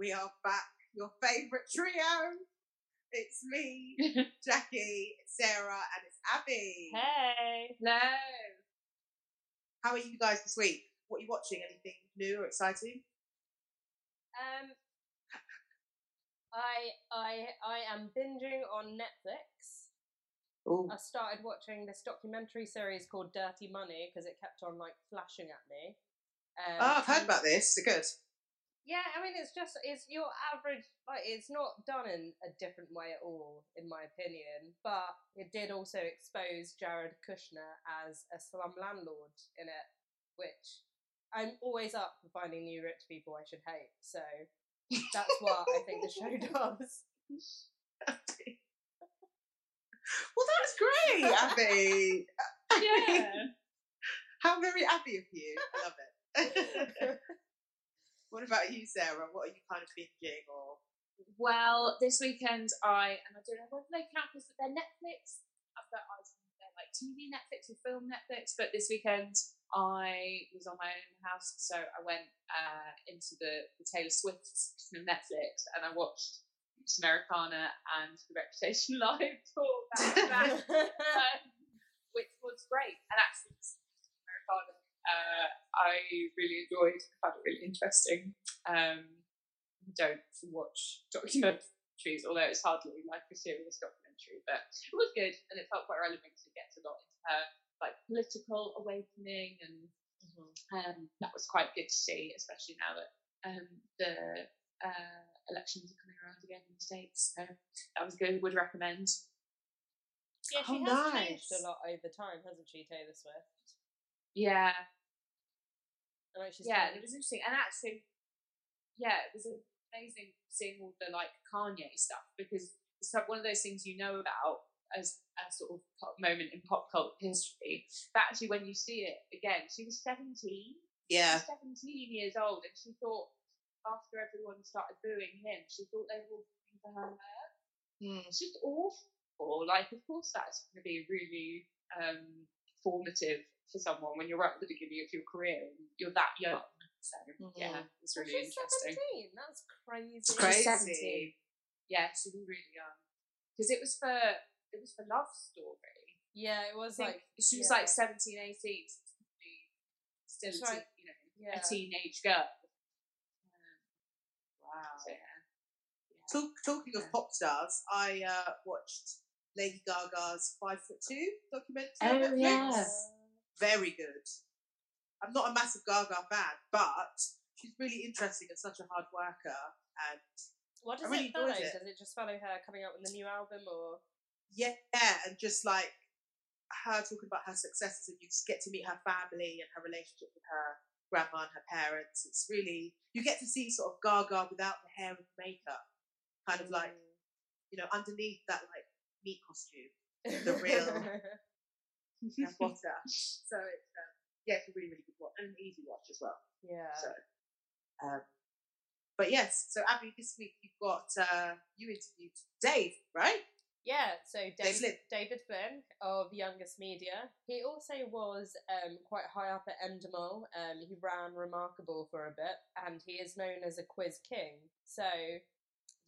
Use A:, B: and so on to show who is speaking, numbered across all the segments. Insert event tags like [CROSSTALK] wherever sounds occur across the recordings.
A: program. We are back, your favourite trio. It's me, [LAUGHS] Jackie, Sarah, and it's Abby.
B: Hey.
C: Hello.
A: How are you guys this week? What are you watching? Anything new or exciting?
B: Um, I I I am binging on Netflix.
A: Oh,
B: I started watching this documentary series called Dirty Money because it kept on like flashing at me. Um,
A: oh I've heard about this. Is it good?
B: Yeah, I mean it's just it's your average like it's not done in a different way at all, in my opinion. But it did also expose Jared Kushner as a slum landlord in it, which I'm always up for finding new rich people I should hate. So that's what I think the show [LAUGHS] does.
A: Well, that's great, Abby. [LAUGHS]
C: Yeah. [LAUGHS]
A: How very Abby of you. I love it. What about you, Sarah? What are you kind of thinking? or?
C: Well, this weekend I and I don't know whether they count because they're Netflix. I've got eyes they're like TV Netflix or film Netflix. But this weekend I was on my own house, so I went uh, into the, the Taylor Swift section [LAUGHS] of Netflix and I watched Americana and The Reputation [LAUGHS] live tour back back. [LAUGHS] um, which was great. And actually, Americana, uh, I really enjoyed. I found it really interesting. Um, I don't watch [LAUGHS] documentaries, although it's hardly like a serious documentary, but it was good and it felt quite relevant to get a lot into her like political awakening and um, that was quite good to see, especially now that um, the uh, elections are coming around again in the States. So that was good, would recommend.
B: Yeah, she
A: Oh,
B: has changed a lot over time, hasn't she, Taylor Swift?
C: Yeah,
B: She's
C: yeah, it was interesting. And actually, yeah, it was amazing seeing all the like Kanye stuff because it's like one of those things you know about as a sort of pop moment in pop culture history. But actually, when you see it again, she was 17.
A: Yeah.
C: She was 17 years old, and she thought after everyone started booing him, she thought they were all looking for her.
A: Hmm.
C: It's just awful. Like, of course, that's going to be a really um, formative for someone when you're right at the beginning of your career and you're that young. So, yeah, it's
B: of.
C: really
B: she's
C: interesting.
B: 17. That's crazy.
A: It's crazy.
C: She's 17. Yeah, she was really young. Because it was for it was for Love Story.
B: Yeah, it was like
C: she was
B: yeah.
C: like 17, 18, so probably still a
B: right.
C: you know,
B: yeah.
C: a teenage girl. Um,
A: Wow.
C: so, yeah. Yeah.
A: Talk, talking of pop stars, I uh, watched Lady Gaga's Five Foot Two documentary.
C: Oh,
A: on Netflix.
C: yeah.
A: Very good. I'm not a massive Gaga fan, but she's really interesting and such a hard worker. And
B: What
A: I
B: does
A: really
B: it follow?
A: it.
B: Does it just follow her coming out with a new album or?
A: yeah, and just like her talking about her successes, and you just get to meet her family and her relationship with her grandma and her parents. It's really you get to see sort of Gaga without the hair and makeup, kind of like mm. you know underneath that like meat costume. the [LAUGHS] real- Potter. [LAUGHS] So it's um, yeah, it's a really really good watch and an easy watch as well.
B: yeah.
A: So, um, but yes, so Abby, this week you've got uh, you interviewed Dave, right?
B: Yeah, so
A: Dave,
B: David Flynn of Youngest Media. He also was um, quite high up at Endemol. Um, he ran Remarkable for a bit, and he is known as a quiz king. So,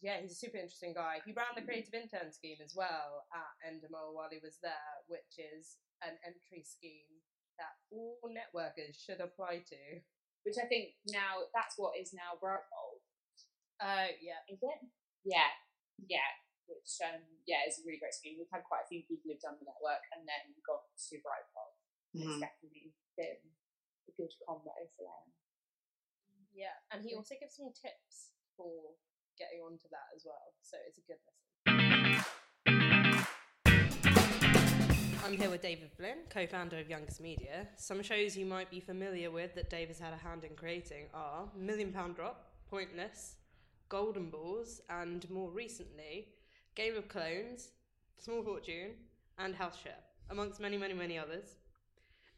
B: yeah, he's a super interesting guy. He ran the creative intern scheme as well at Endemol while he was there, which is an entry scheme that all networkers should apply to.
C: Which I think now that's what is now Brightfold.
B: Uh, yeah.
C: Is it? Yeah, yeah. Which um, yeah, is a really great scheme. We've had quite a few people who've done the network and then got to Brightfold.
A: Mm-hmm.
C: It's definitely been a good combo for them.
B: Yeah, and he also gives some tips for getting onto that as well. So it's a good listen. I'm here with David Flynn, co founder of Youngest Media. Some shows you might be familiar with that Dave has had a hand in creating are Million Pound Drop, Pointless, Golden Balls, and more recently, Game of Clones, Small Fortune, and House Share, amongst many, many, many others.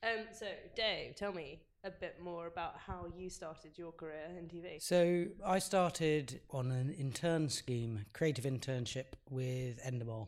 B: Um, so, Dave, tell me a bit more about how you started your career in TV.
D: So I started on an intern scheme, creative internship with Endemol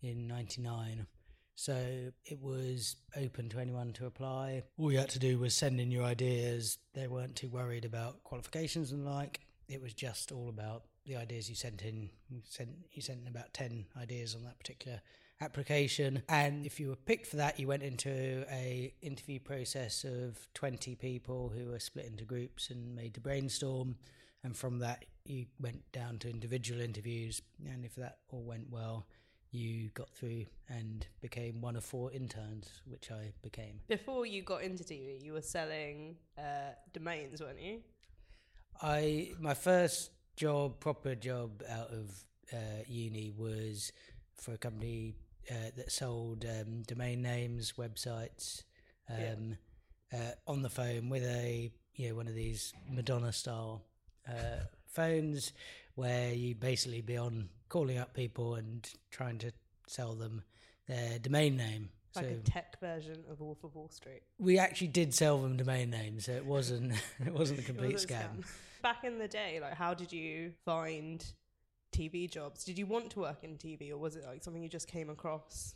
D: in '99. So it was open to anyone to apply. All you had to do was send in your ideas. They weren't too worried about qualifications and like. it was just all about the ideas you sent in. You sent you sent in about ten ideas on that particular application, and if you were picked for that, you went into a interview process of twenty people who were split into groups and made to brainstorm, and from that you went down to individual interviews, and if that all went well. You got through and became one of four interns, which I became.
E: Before you got into TV, you were selling uh, domains, weren't you?
D: I my first job, proper job out of uh, uni was for a company uh, that sold um, domain names, websites, um, uh, on the phone with a you know one of these Madonna style uh, phones where you'd basically be on calling up people and trying to sell them their domain name.
E: Like
D: so
E: a tech version of Wolf of Wall Street.
D: we actually did sell them domain names, so it wasn't [LAUGHS] it wasn't a complete
E: was a
D: scam.
E: Back in the day, like how did you find TV jobs? Did you want to work in TV or was it like something you just came across?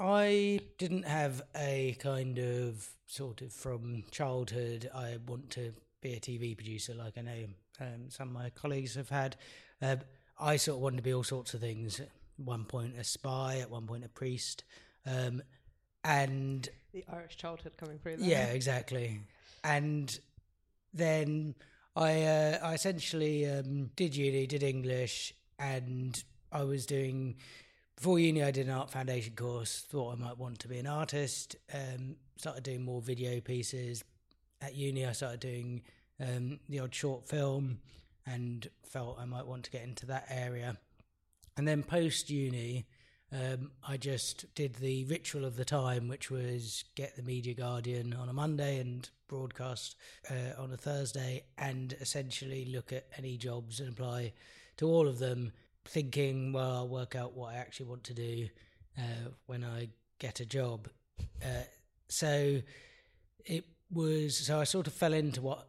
D: I didn't have a kind of sort of from childhood. I want to be a TV producer, like I know um, some of my colleagues have had. Uh, I sort of wanted to be all sorts of things. At one point, a spy. At one point, a priest. Um, and
E: The Irish childhood coming through there.
D: yeah, exactly. And then I, uh, I essentially um, did uni, did English, and I was doing before uni. I did an art foundation course. Thought I might want to be an artist. Um, started doing more video pieces. At uni, I started doing um, the odd short film, and felt I might want to get into that area. And then post uni, um, I just did the ritual of the time, which was get the Media Guardian on a Monday and broadcast uh, on a Thursday, and essentially look at any jobs and apply to all of them, thinking, well, I'll work out what I actually want to do uh, when I get a job. Uh, so it was, so I sort of fell into what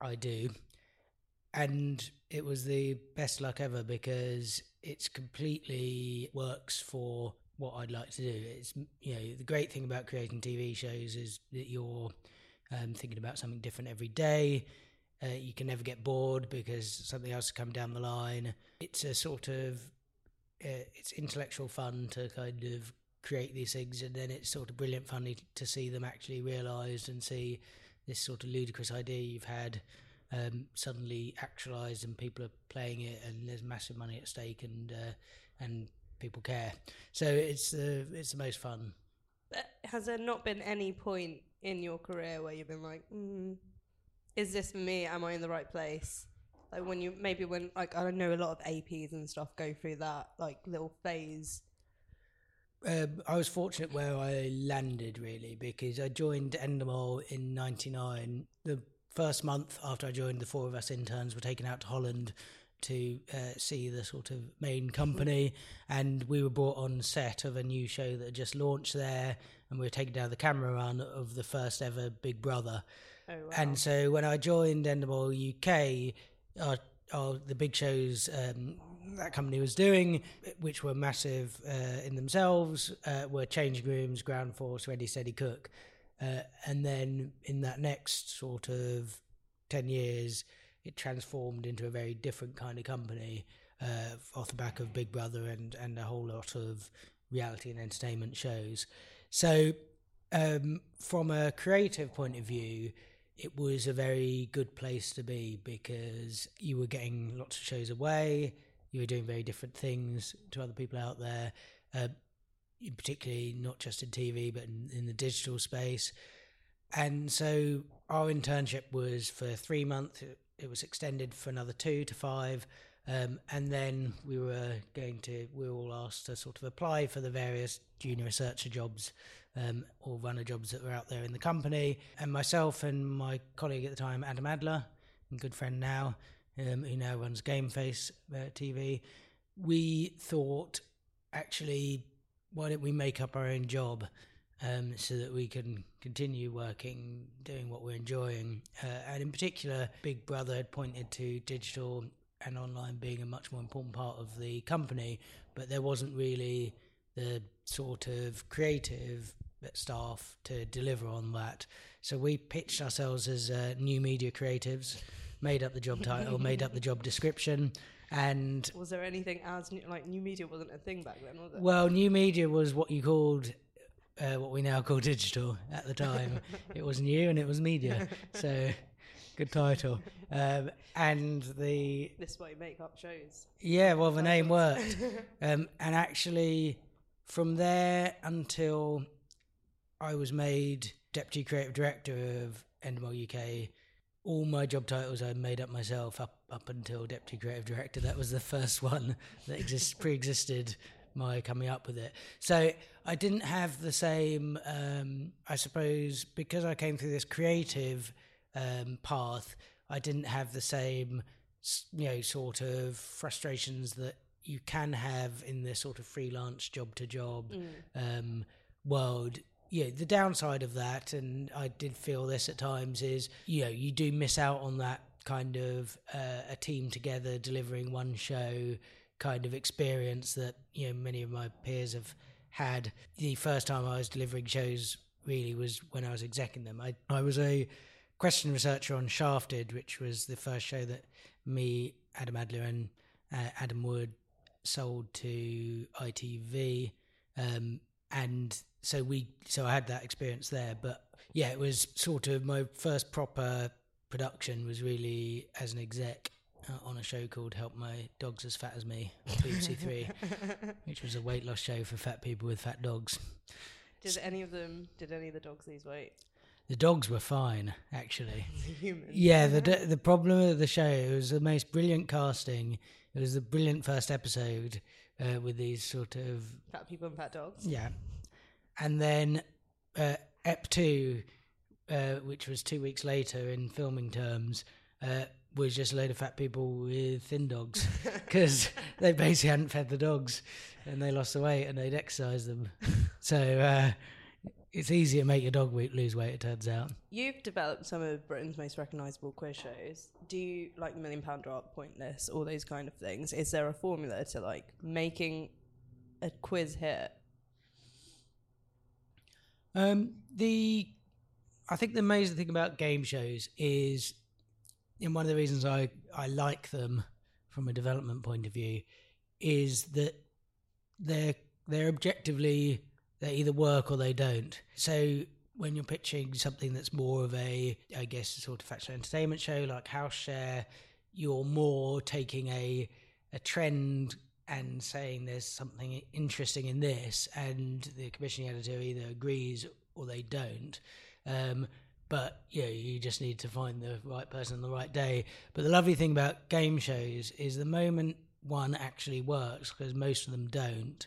D: I do, and it was the best luck ever because it's completely works for what I'd like to do. It's you know the great thing about creating TV shows is that you're um, thinking about something different every day. Uh, you can never get bored because something else has come down the line. It's a sort of uh, it's intellectual fun to kind of create these things, and then it's sort of brilliant fun to see them actually realised and see this sort of ludicrous idea you've had um, suddenly actualized and people are playing it and there's massive money at stake and uh, and people care. So it's the it's the most fun.
E: Uh, Has there not been any point in your career where you've been like, mm, is this for me? Am I in the right place? Like when you maybe when like I know a lot of APs and stuff go through that like little phase.
D: Um, I was fortunate where I landed really because I joined Endemol in '99. The first month after I joined, the four of us interns were taken out to Holland to uh, see the sort of main company, and we were brought on set of a new show that had just launched there, and we were taken down the camera run of the first ever Big Brother.
E: Oh wow.
D: And so when I joined Endemol UK, our, our, the big shows um, that company was doing, which were massive uh, in themselves, uh, were changing rooms, ground force, ready, steady, cook. Uh, and then in that next sort of 10 years, it transformed into a very different kind of company uh, off the back of Big Brother and, and a whole lot of reality and entertainment shows. So, um, from a creative point of view, it was a very good place to be because you were getting lots of shows away, you were doing very different things to other people out there, uh, particularly not just in TV but in, in the digital space. And so our internship was for three months. It, was extended for another two to five. Um, and then we were going to, we were all asked to sort of apply for the various junior researcher jobs um, or runner jobs that were out there in the company. And myself and my colleague at the time, Adam Adler, good friend now, um, who now runs Game Face uh, TV, we thought actually, why don't we make up our own job um, so that we can continue working, doing what we're enjoying? Uh, and in particular, Big Brother had pointed to digital and online being a much more important part of the company, but there wasn't really the sort of creative staff to deliver on that. So we pitched ourselves as uh, new media creatives. Made up the job title, made up the job description, and
E: Was there anything as new, like new media wasn't a thing back then, was it?
D: well, new media was what you called. Uh, what we now call digital at the time. it was new and it was media. [LAUGHS] So, good title. Um, and the
E: this is why make up shows.
D: Yeah, well, the name worked. um, and actually, from there until I was made deputy creative director of Endemol UK, all my job titles I made up myself up up until deputy creative director. That was the first [LAUGHS] one that exists pre-existed my coming up with it. So I didn't have the same, um, I suppose, because I came through this creative um, path. I didn't have the same, you know, sort of frustrations that you can have in this sort of freelance job to job um, Yeah, the downside of that, and I did feel this at times, is you know you do miss out on that kind of uh, a team together delivering one show kind of experience that you know many of my peers have had. The first time I was delivering shows really was when I was execing them. I I was a question researcher on Shafted, which was the first show that me, Adam Adler, and uh, Adam Wood sold to ITV, um, and so we so I had that experience there. But yeah, it was sort of my first proper production was really as an exec uh, on a show called Help My Dogs As Fat As Me on [LAUGHS] BBC Three, which was a weight loss show for fat people with fat dogs.
E: Did any of them? Did any of the dogs lose weight?
D: The dogs were fine, actually. [LAUGHS] Yeah, the the problem of the show it was the most brilliant casting. It was the brilliant first episode uh, with these sort of
E: Fat people and fat dogs.
D: yeah, and then uh, Ep two, uh, which was two weeks later in filming terms, uh, was just a load of fat people with thin dogs [LAUGHS] because they basically hadn't fed the dogs and they lost the weight and they'd exercised them. [LAUGHS] so uh, it's easy to make your dog weight lose weight. It turns out.
E: You've developed some of Britain's most recognisable quiz shows. Do you like the Million Pound Drop, Pointless, all those kind of things? Is there a formula to like making a quiz hit?
D: Um, the I think the amazing thing about game shows is, and one of the reasons I I like them from a development point of view, is that they're they're objectively they either work or they don't. So when you're pitching something that's more of a I guess sort of factual entertainment show like House Share, you're more taking a a trend and saying there's something interesting in this, and the commissioning editor either agrees or they don't. Um, but yeah, you just need to find the right person on the right day. But the lovely thing about game shows is the moment one actually works, because most of them don't,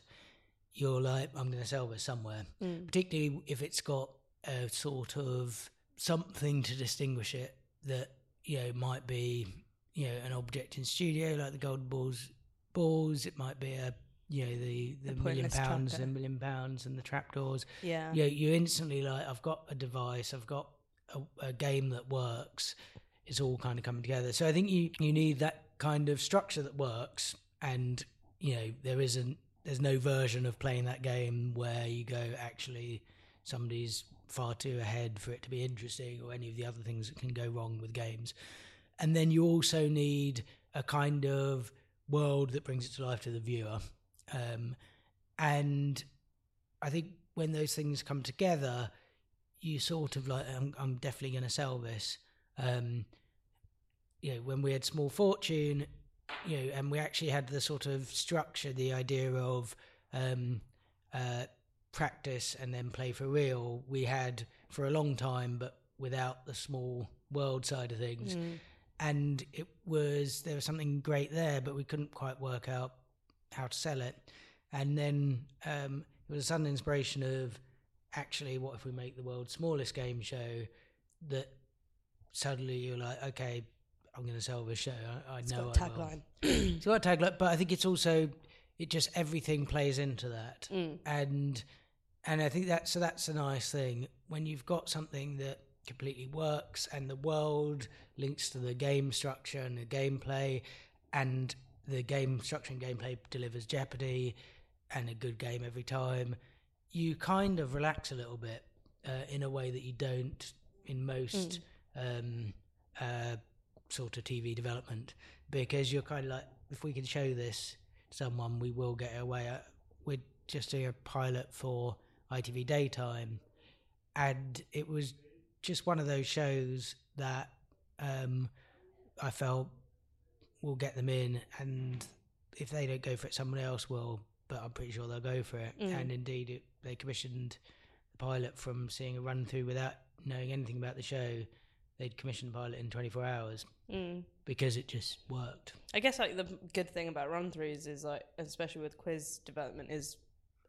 D: you're like, I'm going to sell this somewhere. Particularly if it's got a sort of something to distinguish it that you know might be you know an object in studio like the golden balls balls it might be a you know the the
E: A
D: million pounds
E: tracker.
D: and million pounds and the trapdoors
E: Yeah.
D: yeah you instantly like i've got a device i've got a, a game that works it's all kind of coming together so i think you you need that kind of structure that works and you know there isn't there's no version of playing that game where you go actually somebody's far too ahead for it to be interesting or any of the other things that can go wrong with games and then you also need a kind of world that brings it to life to the viewer. Um, and i think when those things come together you sort of like i'm, I'm definitely going to sell this. Um, you know when we had small fortune you know and we actually had the sort of structure the idea of um, uh, practice and then play for real we had for a long time but without the small world side of things and it was there was something great there but we couldn't quite work out how to sell it. And then um, it was a sudden inspiration of actually what if we make the world's smallest game show that suddenly you're like okay i'm going to sell this show. I, I
E: It's
D: know
E: got tagline. [CLEARS THROAT]
D: it's got a tagline but i think it's also it just everything plays into that.
E: Mm.
D: and and I think that so that's a nice thing. When you've got something that completely works and the world links to the game structure and the gameplay and the game structure and gameplay delivers Jeopardy and a good game every time. You kind of relax a little bit uh, in a way that you don't in most um, uh, sort of TV development because you're kind of like, if we can show this to someone, we will get away. Uh, We're just doing a pilot for ITV Daytime, and it was just one of those shows that um, I felt will get them in, and if they don't go for it, someone else will. But I'm pretty sure they'll go for it.
E: Mm.
D: And indeed, it, they commissioned the pilot from seeing a run through without knowing anything about the show. They'd commissioned the pilot in 24 hours
E: Mm.
D: because it just worked.
E: I guess like the good thing about run throughs is like, especially with quiz development, is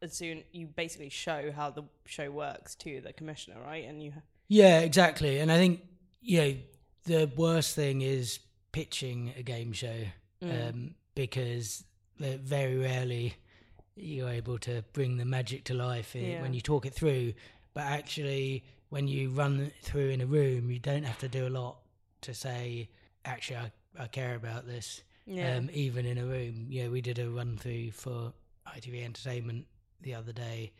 E: as soon you basically show how the show works to the commissioner, right? And you,
D: Yeah, exactly. And I think you know the worst thing is pitching a game show
E: Mm.
D: um, because very rarely you're able to bring the magic to life
E: Yeah.
D: when you talk it through. But actually, when you run through in a room, you don't have to do a lot to say, actually, I, I care about this.
E: yeah,
D: Um, even in a room, yeah, we did a run through for ITV Entertainment the other day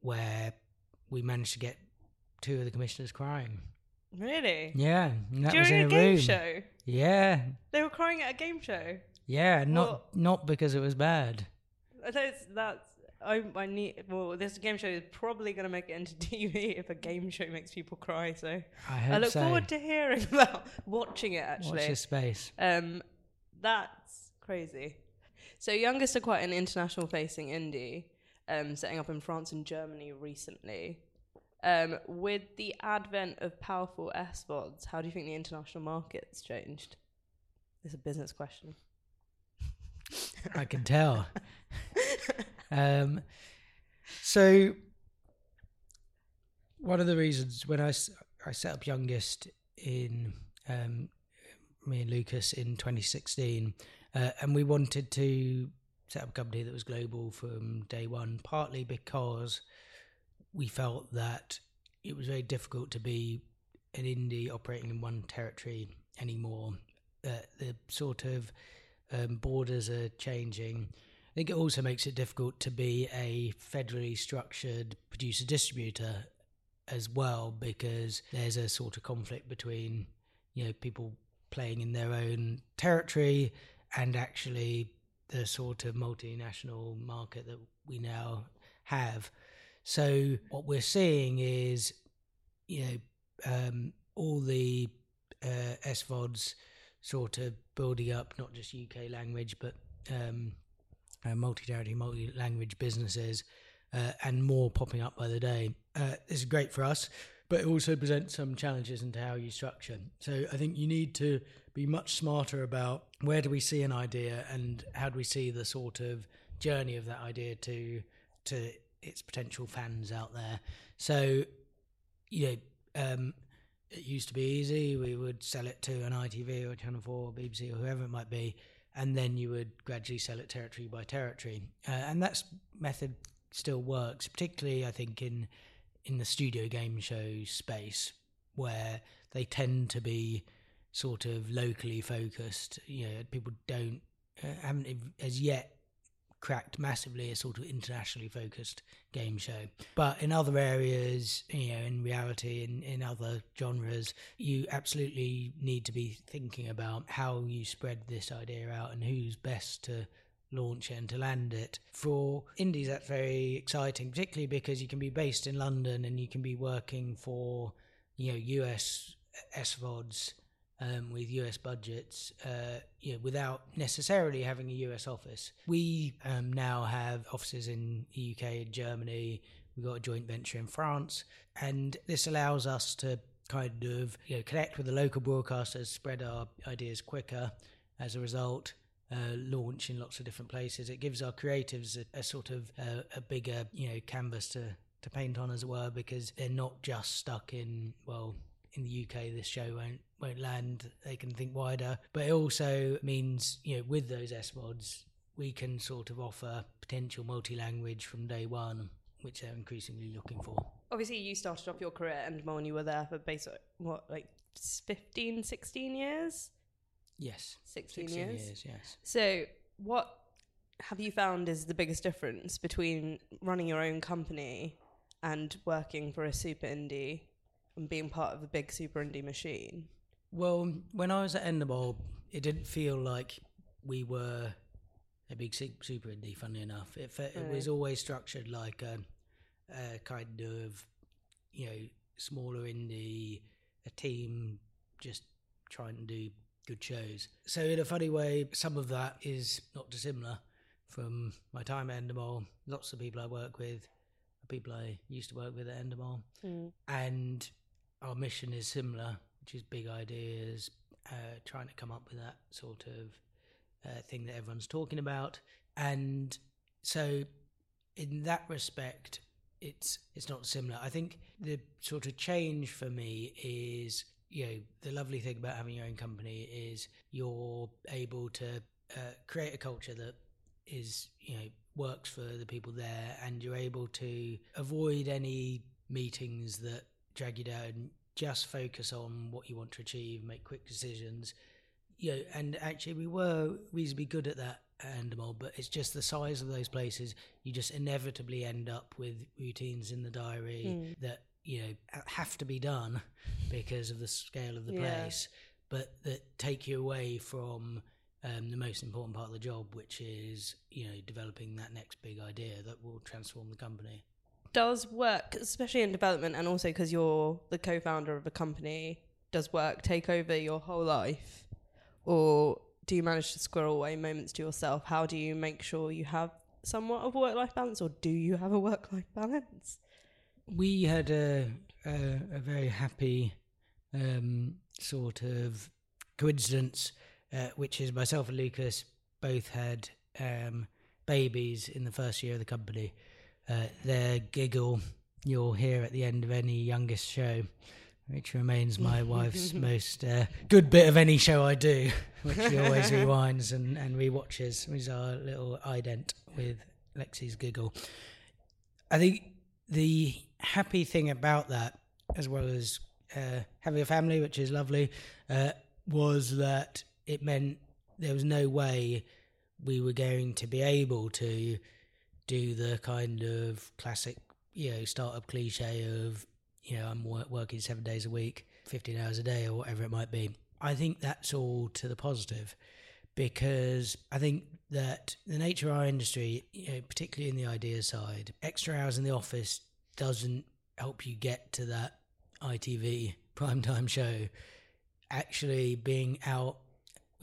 D: where we managed to get two of the commissioners crying.
E: really.
D: Yeah, and that
E: During
D: was in
E: a
D: a,
E: game
D: room.
E: show,
D: Yeah,
E: they were crying at a game show.
D: yeah, not
E: Well-
D: not because it was bad.
E: That's that's. I, I need. Well, this game show is probably going to make it into [LAUGHS] TV if a game show makes people cry. So
D: I hope
E: I look
D: so.
E: forward to hearing [LAUGHS] about watching it.
D: Watch
E: Actually,
D: this space.
E: Um, that's crazy. So, Youngest are quite an international facing indie, um, setting up in France and Germany recently. Um, with the advent of powerful SVODs, how do you think the international market's changed? It's a business question. [LAUGHS]
D: I can tell. [LAUGHS] um, so one of the reasons when I, I set up Youngest in um, me and Lucas in 2016, uh, and we wanted to set up a company that was global from day one, partly because we felt that it was very difficult to be an indie operating in one territory anymore. Uh, the sort of um, borders are changing. I think it also makes it difficult to be a federally structured producer distributor as well because there's a sort of conflict between you know people playing in their own territory and actually the sort of multinational market that we now have. So what we're seeing is you know um, all the uh, SVODs sort of building up not just UK language but um, uh, multi-territory, multi-language businesses, uh, and more popping up by the day. Uh, this is great for us, but it also presents some challenges into how you structure. So I think you need to be much smarter about where do we see an idea and how do we see the sort of journey of that idea to to its potential fans out there. So you know. Um, it used to be easy. We would sell it to an ITV or Channel 4 or BBC or whoever it might be, and then you would gradually sell it territory by territory. Uh, and that method still works, particularly, I think, in in the studio game show space, where they tend to be sort of locally focused. You know, people don't uh, haven't as yet cracked massively a sort of internationally focused game show. But in other areas, you know, in reality, in, in other genres, you absolutely need to be thinking about how you spread this idea out and who's best to launch it and to land it. For indies, that's very exciting, particularly because you can be based in London and you can be working for, you know, US SVODs um, with US budgets, uh, you know, without necessarily having a US office. We um, now have offices in the UK and Germany. We've got a joint venture in France, and this allows us to kind of you know connect with the local broadcasters, spread our ideas quicker. As a result, uh, launch in lots of different places. It gives our creatives a, a sort of uh, a bigger you know canvas to to paint on, as it were, because they're not just stuck in well in the UK this show won't won't land. They can think wider, but it also means you know with those SVODs we can sort of offer potential multi-language from day one, which they're increasingly looking for.
E: Obviously, you started off your career and you were there for basically, what, like 15, 16 years?
D: Yes,
E: 16,
D: 16
E: years.
D: years. Yes.
E: So, what have you found is the biggest difference between running your own company and working for a super indie and being part of a big super indie machine?
D: Well, when I was at Endemol, it didn't feel like we were a big super indie. Funnily enough, it fe- it was always structured like a, a kind of you know smaller indie, a team just trying to do good shows. So in a funny way, some of that is not dissimilar from my time at Endemol. Lots of people I work with, people I used to work with at Endemol
E: Mm.
D: and our mission is similar, which is big ideas, uh, trying to come up with that sort of uh, thing that everyone's talking about, and so in that respect, it's it's not similar. I think the sort of change for me is you know the lovely thing about having your own company is you're able to uh, create a culture that is you know works for the people there and you're able to avoid any meetings that drag you down just focus on what you want to achieve make quick decisions you know and actually we were reasonably good at that at Endemol but it's just the size of those places you just inevitably end up with routines in the diary
E: Mm.
D: that you know have to be done [LAUGHS] because of the scale of the
E: Yeah.
D: place but that take you away from um, the most important part of the job, which is you know developing that next big idea that will transform the company.
E: Does work, especially in development, and also because you're the co-founder of a company, does work take over your whole life, or do you manage to squirrel away moments to yourself? How do you make sure you have somewhat of a work-life balance, or do you have a work-life balance?
D: We had a a, a very happy um, sort of coincidence, uh, which is myself and Lucas both had um, babies in the first year of the company. Uh, their giggle you'll hear at the end of any youngest show, which remains my [LAUGHS] wife's most uh, good bit of any show I do, which she always [LAUGHS] rewinds and, and rewatches, which is our little ident with Lexi's giggle. I think the happy thing about that, as well as uh, having a family, which is lovely, uh, was that it meant there was no way we were going to be able to do the kind of classic, you know, startup cliche of, you know, I'm wor- working seven days a week, 15 hours a day, or whatever it might be. I think that's all to the positive because I think that the nature of our industry, you know, particularly in the idea side, extra hours in the office doesn't help you get to that ITV [LAUGHS] primetime show. Actually, being out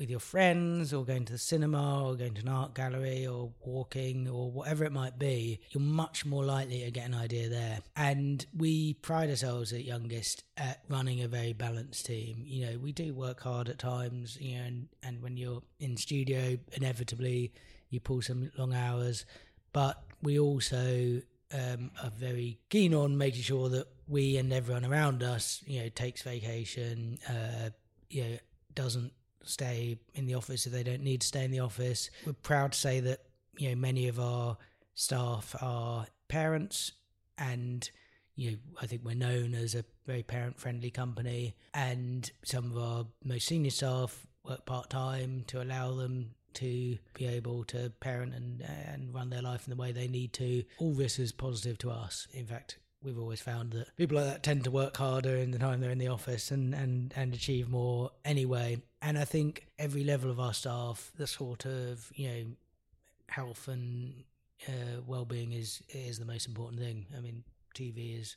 D: with your friends or going to the cinema or going to an art gallery or walking or whatever it might be, you're much more likely to get an idea there. And we pride ourselves at Youngest at running a very balanced team. You know, we do work hard at times, you know, and, and when you're in studio, inevitably you pull some long hours, but we also um, are very keen on making sure that we and everyone around us, you know, takes vacation, uh, you know, doesn't stay in the office if they don't need to stay in the office. We're proud to say that you know many of our staff are parents, and you know I think we're known as a very parent-friendly company. And some of our most senior staff work part time to allow them to be able to parent and and run their life in the way they need to. All this is positive to us. In fact, we've always found that people like that tend to work harder in the time they're in the office and, and, and achieve more anyway. And I think every level of our staff, the sort of, you know, health and uh, well-being is is the most important thing. I mean, TV is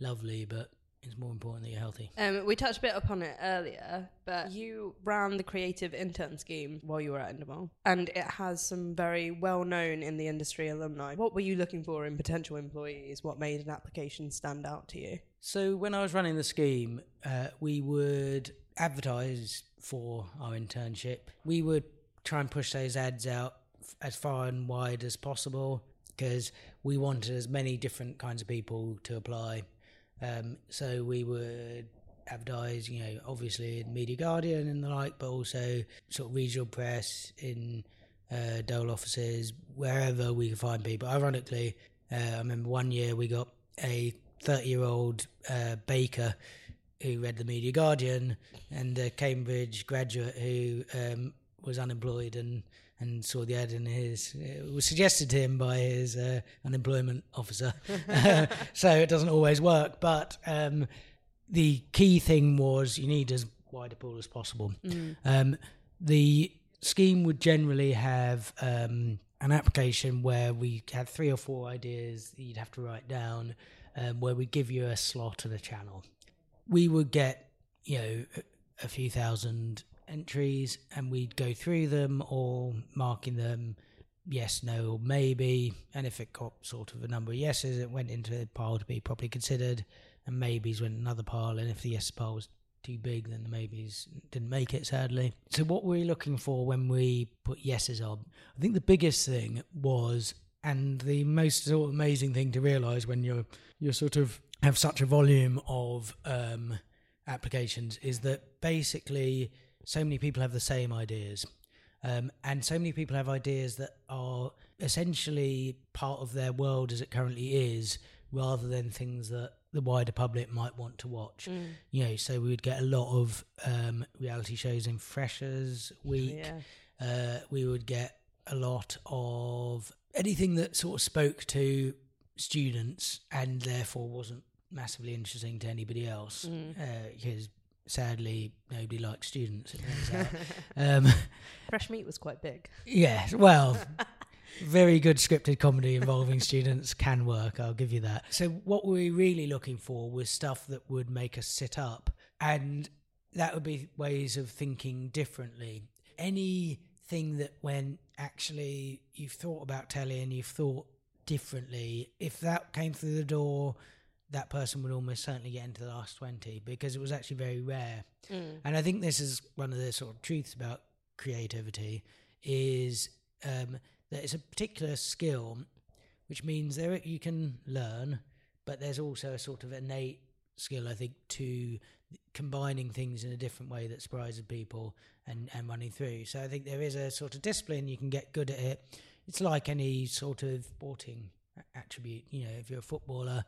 D: lovely, but it's more important that you're healthy.
E: Um, we touched a bit upon it earlier, but you ran the creative intern scheme while you were at Endemol, and it has some very well known in the industry alumni. What were you looking for in potential employees? What made an application stand out to you?
D: So when I was running the scheme, uh, we would advertise for our internship. We would try and push those ads out as far and wide as possible because we wanted as many different kinds of people to apply. Um, so we would advertise, you know, obviously in Media Guardian and the like, but also sort of regional press in uh, Dole offices, wherever we could find people. Ironically, uh, I remember one year we got a 30 year old uh, baker who read the Media Guardian and a Cambridge graduate who um, was unemployed and, and saw the ad in his, it was suggested to him by his uh, unemployment officer. [LAUGHS] [LAUGHS] so it doesn't always work. But um, the key thing was you need as wide a pool as possible.
E: Mm.
D: Um, the scheme would generally have um, an application where we had three or four ideas you'd have to write down, um, where we give you a slot and a channel. We would get, you know, a, few thousand entries, and we'd go through them, all marking them yes, no, or maybe. And if it got sort of a number of yeses, it went into the pile to be properly considered, and maybes went another pile. And if the yes pile was too big, then the maybes didn't make it, sadly. So, what were we looking for when we put yeses on? I think the biggest thing was, and the most sort of amazing thing to realise when you're you're sort of have such a volume of um, applications is that basically so many people have the same ideas. Um, and so many people have ideas that are essentially part of their world as it currently is, rather than things that the wider public might want to watch.
E: Mm.
D: You know, so we would get a lot of um, reality shows in Freshers Week.
E: Yeah.
D: Uh, we would get a lot of anything that sort of spoke to students and therefore wasn't massively interesting to anybody else
E: Mm.
D: because sadly nobody likes students. It turns out. [LAUGHS] um, [LAUGHS]
E: Fresh meat was quite big.
D: yeah, well, [LAUGHS] very good scripted comedy involving students can work. I'll give you that. So what we were we really looking for was stuff that would make us sit up, and that would be ways of thinking differently. Anything that when actually you've thought about telly and you've thought differently, if that came through the door. That person would almost certainly get into the last 20 because it was actually very rare.
E: Mm.
D: And I think this is one of the sort of truths about creativity is um, that it's a particular skill, which means there you can learn, but there's also a sort of innate skill, I think, to combining things in a different way that surprises people and, and running through. So I think there is a sort of discipline you can get good at it. It's like any sort of sporting attribute. You know, if you're a footballer,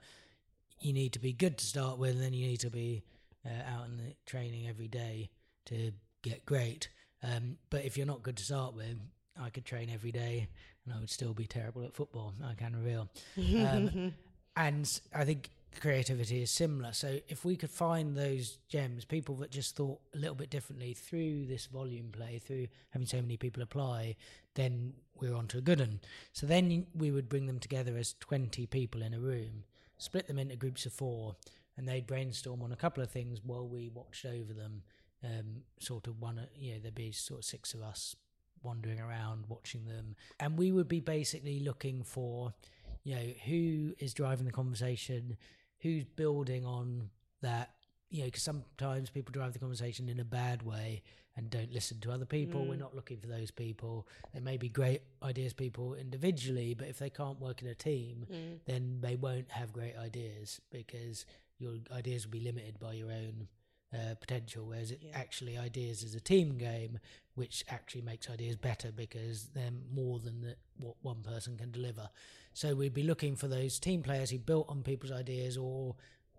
D: you need to be good to start with, and then you need to be uh, out in the training every day to get great. Um, but if you're not good to start with, I could train every day and I would still be terrible at football. I can reveal. Um, [LAUGHS] and I think creativity is similar. So if we could find those gems, people that just thought a little bit differently through this volume play, through having so many people apply, then we're onto a good one. So then we would bring them together as 20 people in a room, split them into groups of four, and they'd brainstorm on a couple of things while we watched over them. Um, sort of one, you know, there'd be sort of six of us wandering around watching them, and we would be basically looking for, you know, who is driving the conversation, who's building on that, you know, because sometimes people drive the conversation in a bad way and don't listen to other people. We're
E: Mm.
D: not looking for those people. They may be great ideas people individually, but if they can't work in a team,
E: Mm.
D: then they won't have great ideas because your ideas will be limited by your own uh, potential. Whereas it
E: Yeah.
D: actually ideas is a team game, which actually makes ideas better because they're more than the, what one person can deliver. So we'd be looking for those team players who built on people's ideas or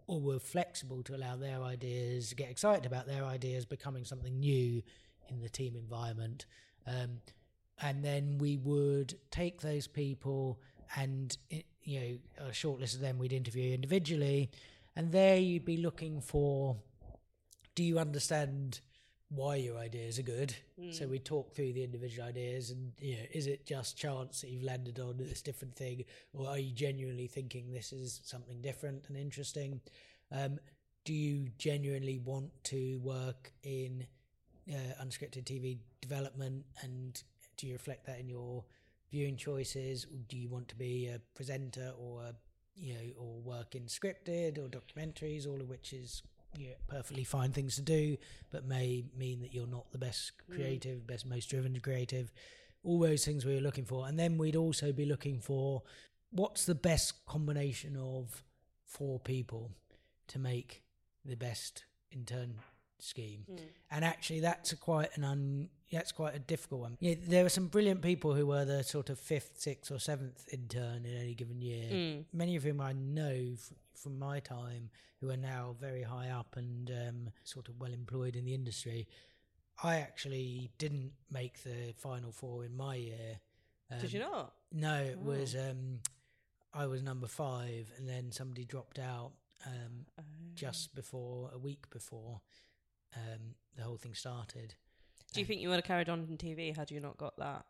D: or were flexible to allow their ideas, get excited about their ideas becoming something new in the team environment. Um, and then we would take those people and you know a short list of them we'd interview individually and there you'd be looking for do you understand why your ideas are good. So
E: Mm.
D: we talk through the individual ideas and you know is it just chance that you've landed on this different thing or are you genuinely thinking this is something different and interesting? Um, do you genuinely want to work in uh, unscripted tv development? And do you reflect that in your viewing choices? Do you want to be a presenter or a, you know or work in scripted or documentaries all of which is you know, perfectly fine things to do but may mean that you're not the best
E: Mm.
D: creative best most driven creative all those things we were looking for and then we'd also be looking for what's the best combination of four people to make the best intern scheme
E: Mm.
D: and actually that's a quite an un that's quite a difficult one yeah there are some brilliant people who were the sort of fifth sixth or seventh intern in any given year
E: Mm.
D: many of whom i know from my time who are now very high up and um, sort of well employed in the industry i actually didn't make the final four in my year
E: Did you
D: Um,
E: not?
D: no it
E: Oh.
D: was um, i was number five and then somebody dropped out um,
E: Oh.
D: just before a week before um, the whole thing started.
E: Do you think you would have carried on in TV had you not got that?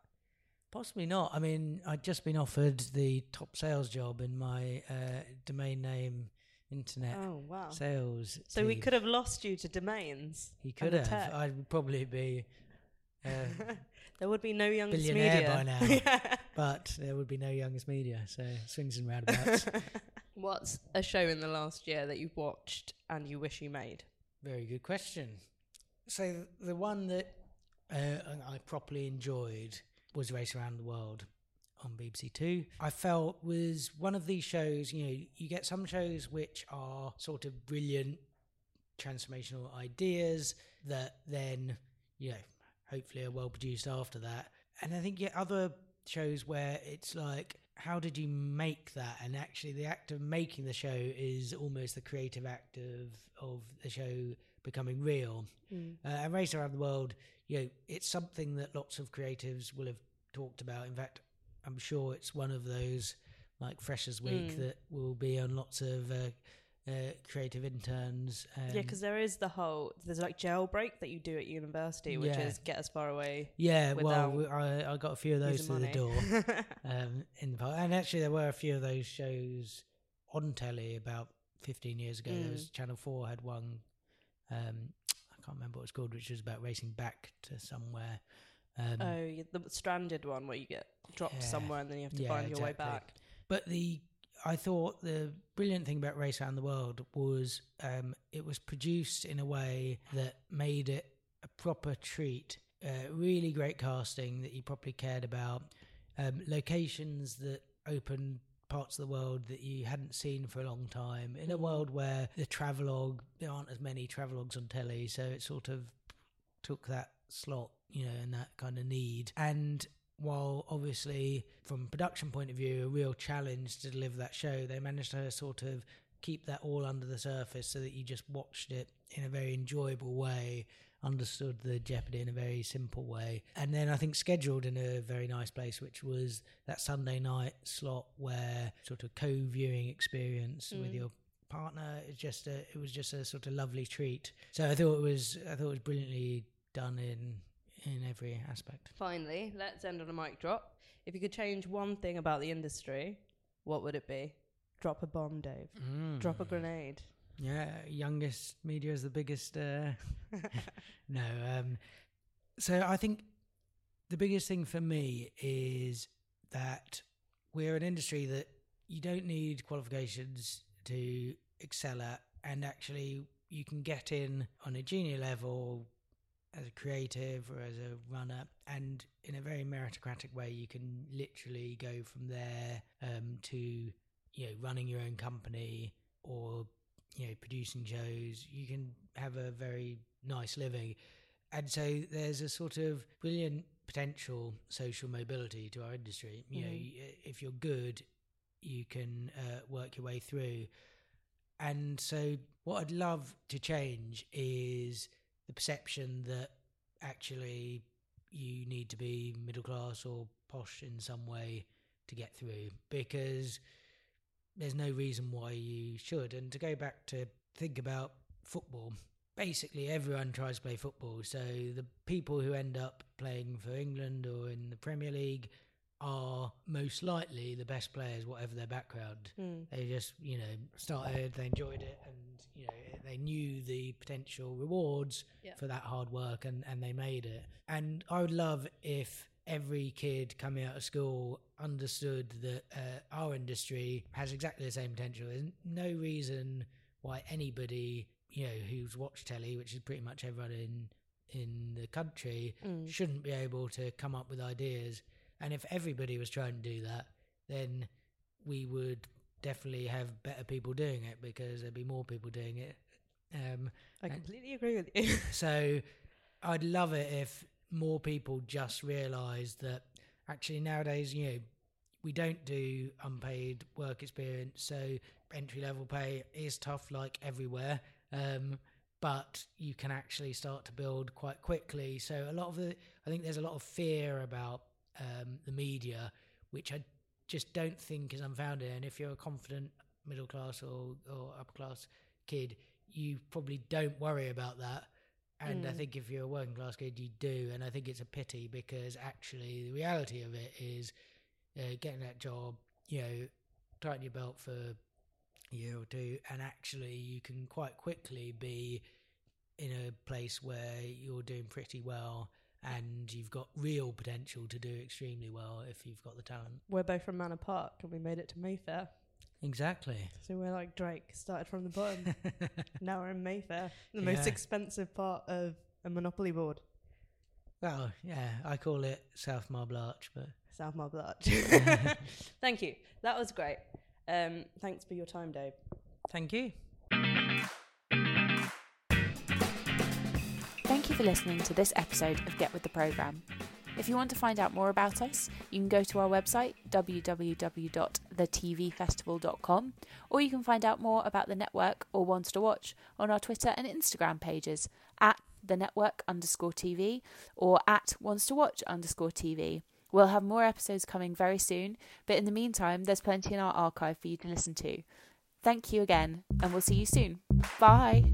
D: Possibly not. I mean, I'd just been offered the top sales job in my uh, domain name internet
E: Oh wow!
D: sales.
E: So we could have lost you to domains.
D: He could have.
E: tech.
D: I'd probably be, uh, [LAUGHS]
E: there would be no youngest
D: Billionaire
E: media
D: by now. [LAUGHS]
E: Yeah.
D: but there would be no youngest media. So swings and roundabouts. [LAUGHS]
E: What's a show in the last year that you've watched and you wish you made?
D: Very good question. So the one that uh, I properly enjoyed was Race Around the World on BBC Two. I felt was one of these shows. You know, you get some shows which are sort of brilliant transformational ideas that then you know hopefully are well produced after that. And I think you get other shows where it's like how did you make that and actually the act of making the show is almost the creative act of of the show becoming real uh, and race around the world you know it's something that lots of creatives will have talked about in fact i'm sure it's one of those like freshers week
E: Mm.
D: that will be on lots of uh, uh, creative interns um,
E: yeah, because there is the whole there's like jailbreak that you do at university, which
D: Yeah.
E: is get as far away.
D: yeah well we- I, I got a few of those through the door [LAUGHS] um, in the past. And actually, there were a few of those shows on telly about 15 years ago. There
E: Mm.
D: was Channel 4 had one, um, can't remember what it's called, which was about racing back to somewhere. Um,
E: oh, yeah, the stranded one where you get dropped
D: Yeah.
E: somewhere and then you have to
D: Yeah,
E: find your way back.
D: But the I thought the brilliant thing about Race Around the World was um, it was produced in a way that made it a proper treat. Uh, really great casting that you properly cared about. Um, locations that opened parts of the world that you hadn't seen for a long time. In a hmm. world where the travelogue, there aren't as many travelogues on telly, so it sort of took that slot, you know, and that kind of need. And while obviously from a production point of view a real challenge to deliver that show they managed to sort of keep that all under the surface so that you just watched it in a very enjoyable way understood the jeopardy in a very simple way and then i think scheduled in a very nice place which was that sunday night slot where sort of co-viewing experience with
E: Mm.
D: your partner it's just a it was just a sort of lovely treat so i thought it was i thought it was brilliantly done in in every aspect
E: Finally, let's end on a mic drop. If you could change one thing about the industry, what would it be? Drop a bomb, Dave. Drop a
D: Mm.
E: grenade.
D: Yeah, youngest media is the biggest. Uh, [LAUGHS] no, um, so I think the biggest thing for me is that we're an industry that you don't need qualifications to excel at, and actually you can get in on a junior level as a creative or as a runner, and in a very meritocratic way, you can literally go from there um, to you know running your own company or you know producing shows you can have a very nice living. And so there's a sort of brilliant potential social mobility to our industry. You know
E: Mhm.
D: y- if you're good you can uh, work your way through. And so what i'd love to change is the perception that actually you need to be middle class or posh in some way to get through. Because there's no reason why you should. And to go back to think about football, basically everyone tries to play football. So the people who end up playing for England or in the Premier League are most likely the best players, whatever their background.
E: Hmm.
D: They just, you know, started, they enjoyed it, and you know, they knew the potential rewards
E: Yeah.
D: for that hard work, and and they made it. And I would love if every kid coming out of school understood that uh, our industry has exactly the same potential. There's no reason why anybody, you know, who's watched telly, which is pretty much everyone in in the country,
E: Mm.
D: shouldn't be able to come up with ideas. And if everybody was trying to do that, then we would definitely have better people doing it because there'd be more people doing it. Um,
E: I completely agree with you. [LAUGHS]
D: so I'd love it if more people just realise that actually nowadays, you know, we don't do unpaid work experience, so entry level pay is tough like everywhere. Um, but you can actually start to build quite quickly. So a lot of the, I think there's a lot of fear about um, the media, which I just don't think is unfounded. And if you're a confident middle class or, or upper class kid, you probably don't worry about that. And I
E: Mm.
D: think if you're a working class kid, you do. And I think it's a pity because actually the reality of it is uh, getting that job, you know, tighten your belt for a year or two, and actually you can quite quickly be in a place where you're doing pretty well and you've got real potential to do extremely well if you've got the talent.
E: We're both from Manor Park and we made it to Mayfair.
D: Exactly.
E: So we're like Drake, started from the bottom. [LAUGHS] now we're in Mayfair, the most
D: Yeah.
E: expensive part of a Monopoly board.
D: well, yeah, I call it South Marble Arch, but
E: South Marble Arch. [LAUGHS] [LAUGHS] Thank you. That was great. Um, thanks for your time, Dave.
D: thank you.
F: Thank you for listening to this episode of Get With The Programme. If you want to find out more about us, you can go to our website www.thetvfestival.com or you can find out more about the network or Ones to Watch on our Twitter and Instagram pages at the network underscore TV or at Ones to Watch underscore TV. We'll have more episodes coming very soon, but in the meantime, there's plenty in our archive for you to listen to. Thank you again, and we'll see you soon. Bye.